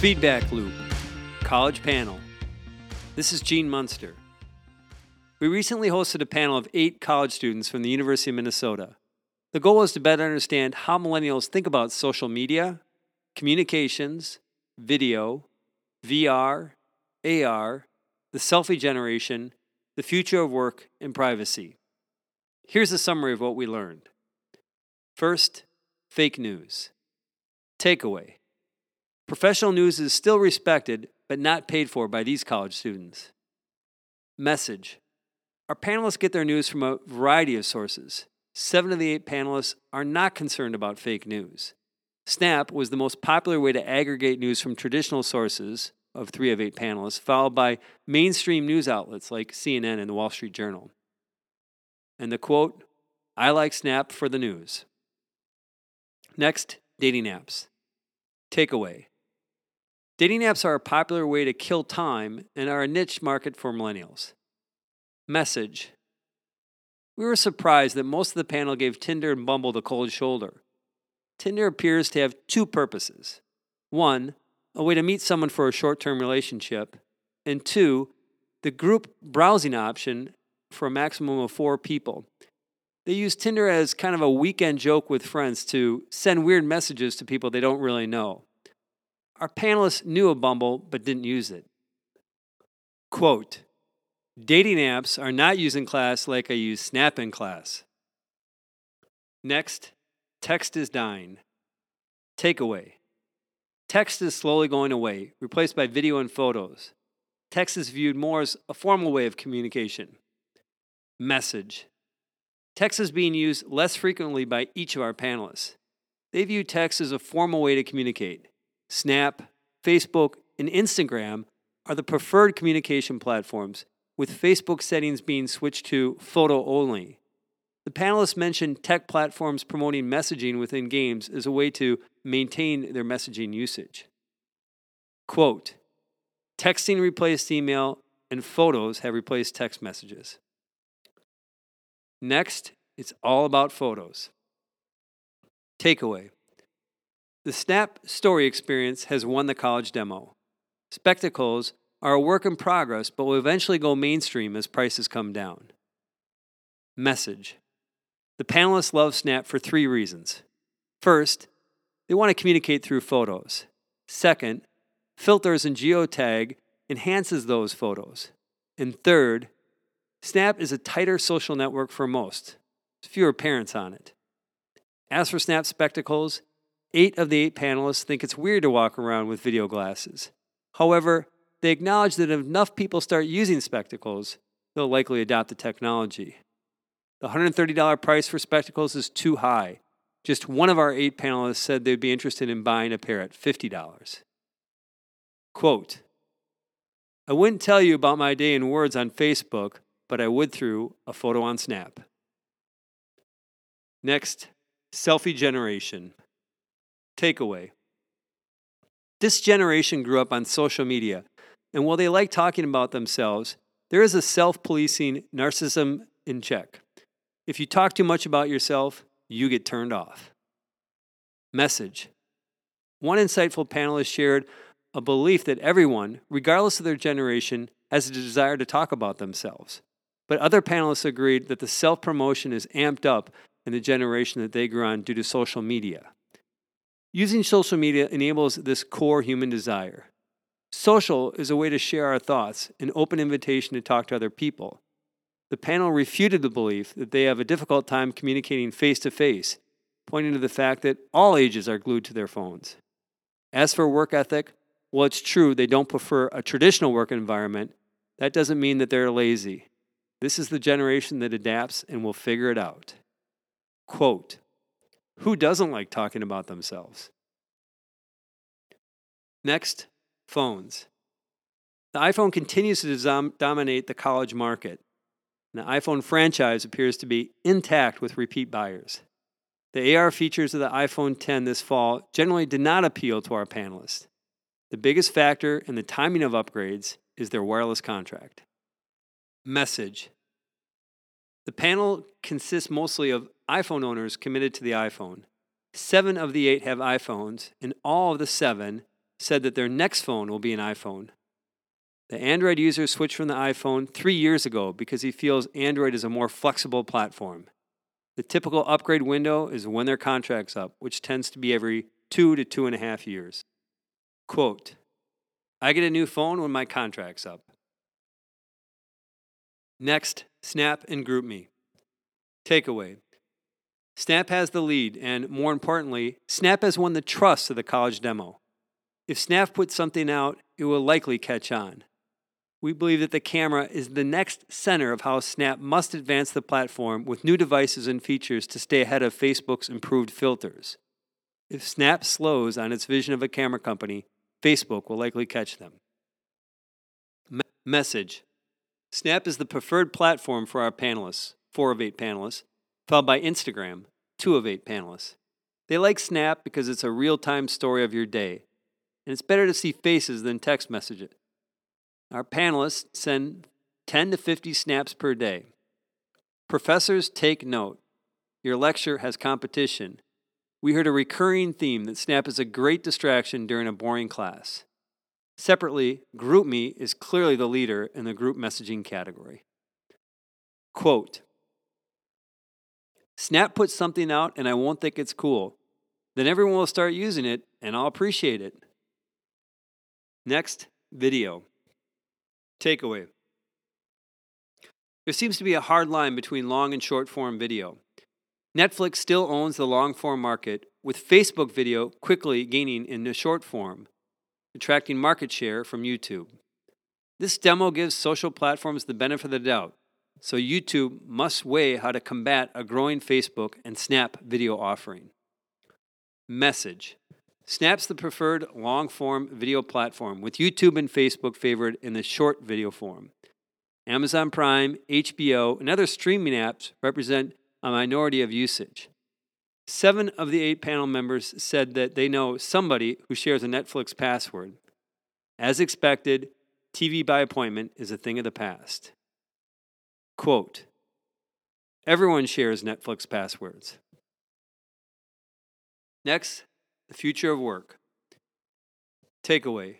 Feedback Loop, College Panel. This is Gene Munster. We recently hosted a panel of eight college students from the University of Minnesota. The goal was to better understand how millennials think about social media, communications, video, VR, AR, the selfie generation, the future of work, and privacy. Here's a summary of what we learned. First, fake news. Takeaway Professional news is still respected, but not paid for by these college students. Message Our panelists get their news from a variety of sources. Seven of the eight panelists are not concerned about fake news. Snap was the most popular way to aggregate news from traditional sources of three of eight panelists, followed by mainstream news outlets like CNN and the Wall Street Journal. And the quote I like Snap for the news. Next, dating apps. Takeaway Dating apps are a popular way to kill time and are a niche market for millennials. Message We were surprised that most of the panel gave Tinder and Bumble the cold shoulder. Tinder appears to have two purposes one, a way to meet someone for a short term relationship, and two, the group browsing option for a maximum of four people. They use Tinder as kind of a weekend joke with friends to send weird messages to people they don't really know. Our panelists knew of Bumble but didn't use it. Quote Dating apps are not used in class like I use Snap in class. Next, text is dying. Takeaway Text is slowly going away, replaced by video and photos. Text is viewed more as a formal way of communication. Message Text is being used less frequently by each of our panelists. They view text as a formal way to communicate. Snap, Facebook, and Instagram are the preferred communication platforms, with Facebook settings being switched to photo only. The panelists mentioned tech platforms promoting messaging within games as a way to maintain their messaging usage. Quote Texting replaced email, and photos have replaced text messages. Next, it's all about photos. Takeaway the Snap Story experience has won the college demo. Spectacles are a work in progress, but will eventually go mainstream as prices come down. Message The panelists love Snap for three reasons. First, they want to communicate through photos. Second, filters and geotag enhances those photos. And third, Snap is a tighter social network for most. Fewer parents on it. As for Snap Spectacles, Eight of the eight panelists think it's weird to walk around with video glasses. However, they acknowledge that if enough people start using spectacles, they'll likely adopt the technology. The $130 price for spectacles is too high. Just one of our eight panelists said they'd be interested in buying a pair at $50. Quote I wouldn't tell you about my day in words on Facebook, but I would through a photo on Snap. Next, selfie generation. Takeaway This generation grew up on social media, and while they like talking about themselves, there is a self policing narcissism in check. If you talk too much about yourself, you get turned off. Message One insightful panelist shared a belief that everyone, regardless of their generation, has a desire to talk about themselves. But other panelists agreed that the self promotion is amped up in the generation that they grew on due to social media. Using social media enables this core human desire. Social is a way to share our thoughts, an open invitation to talk to other people. The panel refuted the belief that they have a difficult time communicating face to face, pointing to the fact that all ages are glued to their phones. As for work ethic, well, it's true they don't prefer a traditional work environment. That doesn't mean that they're lazy. This is the generation that adapts and will figure it out. Quote who doesn't like talking about themselves? Next, phones. The iPhone continues to dominate the college market. The iPhone franchise appears to be intact with repeat buyers. The AR features of the iPhone 10 this fall generally did not appeal to our panelists. The biggest factor in the timing of upgrades is their wireless contract. Message The panel consists mostly of iPhone owners committed to the iPhone. Seven of the eight have iPhones, and all of the seven said that their next phone will be an iPhone. The Android user switched from the iPhone three years ago because he feels Android is a more flexible platform. The typical upgrade window is when their contract's up, which tends to be every two to two and a half years. Quote, I get a new phone when my contract's up. Next, Snap and GroupMe. Takeaway Snap has the lead, and more importantly, Snap has won the trust of the college demo. If Snap puts something out, it will likely catch on. We believe that the camera is the next center of how Snap must advance the platform with new devices and features to stay ahead of Facebook's improved filters. If Snap slows on its vision of a camera company, Facebook will likely catch them. Me- message Snap is the preferred platform for our panelists, four of eight panelists, followed by Instagram, two of eight panelists. They like Snap because it's a real time story of your day, and it's better to see faces than text message it. Our panelists send 10 to 50 snaps per day. Professors take note. Your lecture has competition. We heard a recurring theme that Snap is a great distraction during a boring class. Separately, GroupMe is clearly the leader in the group messaging category. Quote Snap puts something out and I won't think it's cool. Then everyone will start using it and I'll appreciate it. Next, video. Takeaway There seems to be a hard line between long and short form video. Netflix still owns the long form market, with Facebook video quickly gaining in the short form, attracting market share from YouTube. This demo gives social platforms the benefit of the doubt, so YouTube must weigh how to combat a growing Facebook and Snap video offering. Message Snap's the preferred long form video platform, with YouTube and Facebook favored in the short video form. Amazon Prime, HBO, and other streaming apps represent a minority of usage. Seven of the eight panel members said that they know somebody who shares a Netflix password. As expected, TV by appointment is a thing of the past. Quote Everyone shares Netflix passwords. Next, the future of work. Takeaway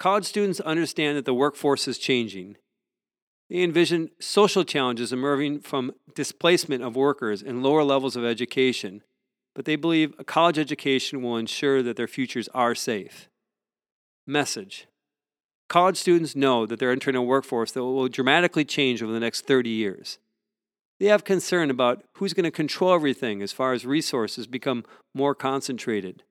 College students understand that the workforce is changing. They envision social challenges emerging from displacement of workers and lower levels of education, but they believe a college education will ensure that their futures are safe. Message College students know that they're entering a workforce that will dramatically change over the next 30 years. They have concern about who's going to control everything as far as resources become more concentrated.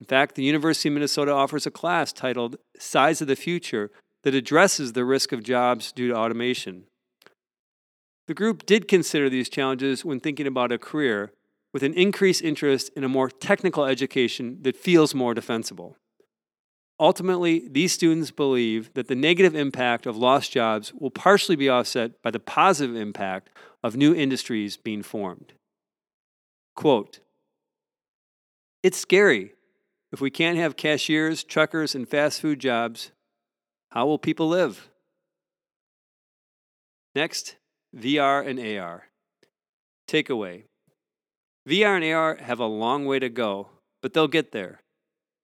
In fact, the University of Minnesota offers a class titled Size of the Future that addresses the risk of jobs due to automation. The group did consider these challenges when thinking about a career, with an increased interest in a more technical education that feels more defensible. Ultimately, these students believe that the negative impact of lost jobs will partially be offset by the positive impact of new industries being formed. Quote It's scary. If we can't have cashiers, truckers, and fast food jobs, how will people live? Next, VR and AR. Takeaway VR and AR have a long way to go, but they'll get there.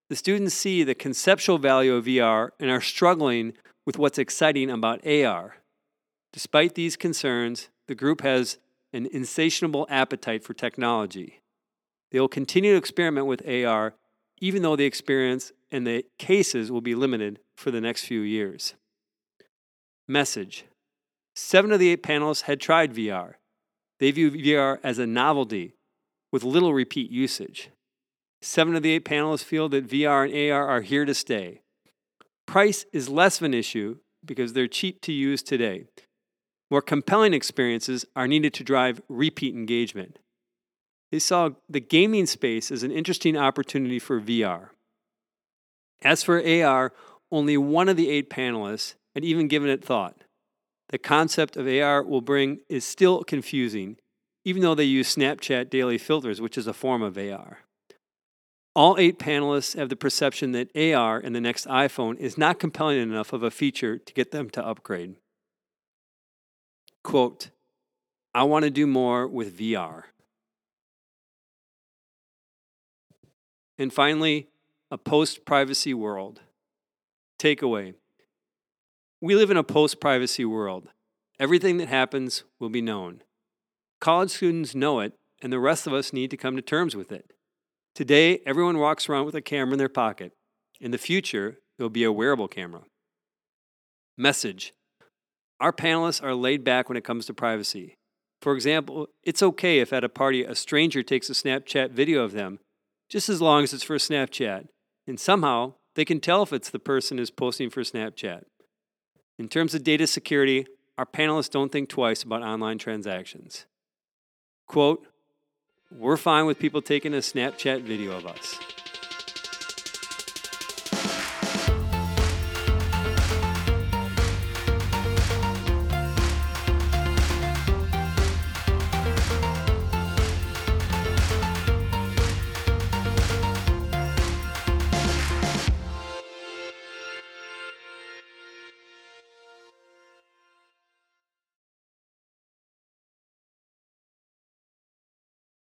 The students see the conceptual value of VR and are struggling with what's exciting about AR. Despite these concerns, the group has an insatiable appetite for technology. They will continue to experiment with AR, even though the experience and the cases will be limited for the next few years. Message Seven of the eight panelists had tried VR. They view VR as a novelty with little repeat usage. Seven of the eight panelists feel that VR and AR are here to stay. Price is less of an issue because they're cheap to use today. More compelling experiences are needed to drive repeat engagement. They saw the gaming space as an interesting opportunity for VR. As for AR, only one of the eight panelists had even given it thought. The concept of AR will bring is still confusing, even though they use Snapchat daily filters, which is a form of AR. All eight panelists have the perception that AR in the next iPhone is not compelling enough of a feature to get them to upgrade. Quote, I want to do more with VR. And finally, a post privacy world. Takeaway We live in a post privacy world. Everything that happens will be known. College students know it, and the rest of us need to come to terms with it. Today, everyone walks around with a camera in their pocket. In the future, will be a wearable camera. Message Our panelists are laid back when it comes to privacy. For example, it's okay if at a party a stranger takes a Snapchat video of them, just as long as it's for Snapchat, and somehow they can tell if it's the person who's posting for Snapchat. In terms of data security, our panelists don't think twice about online transactions. Quote, we're fine with people taking a Snapchat video of us.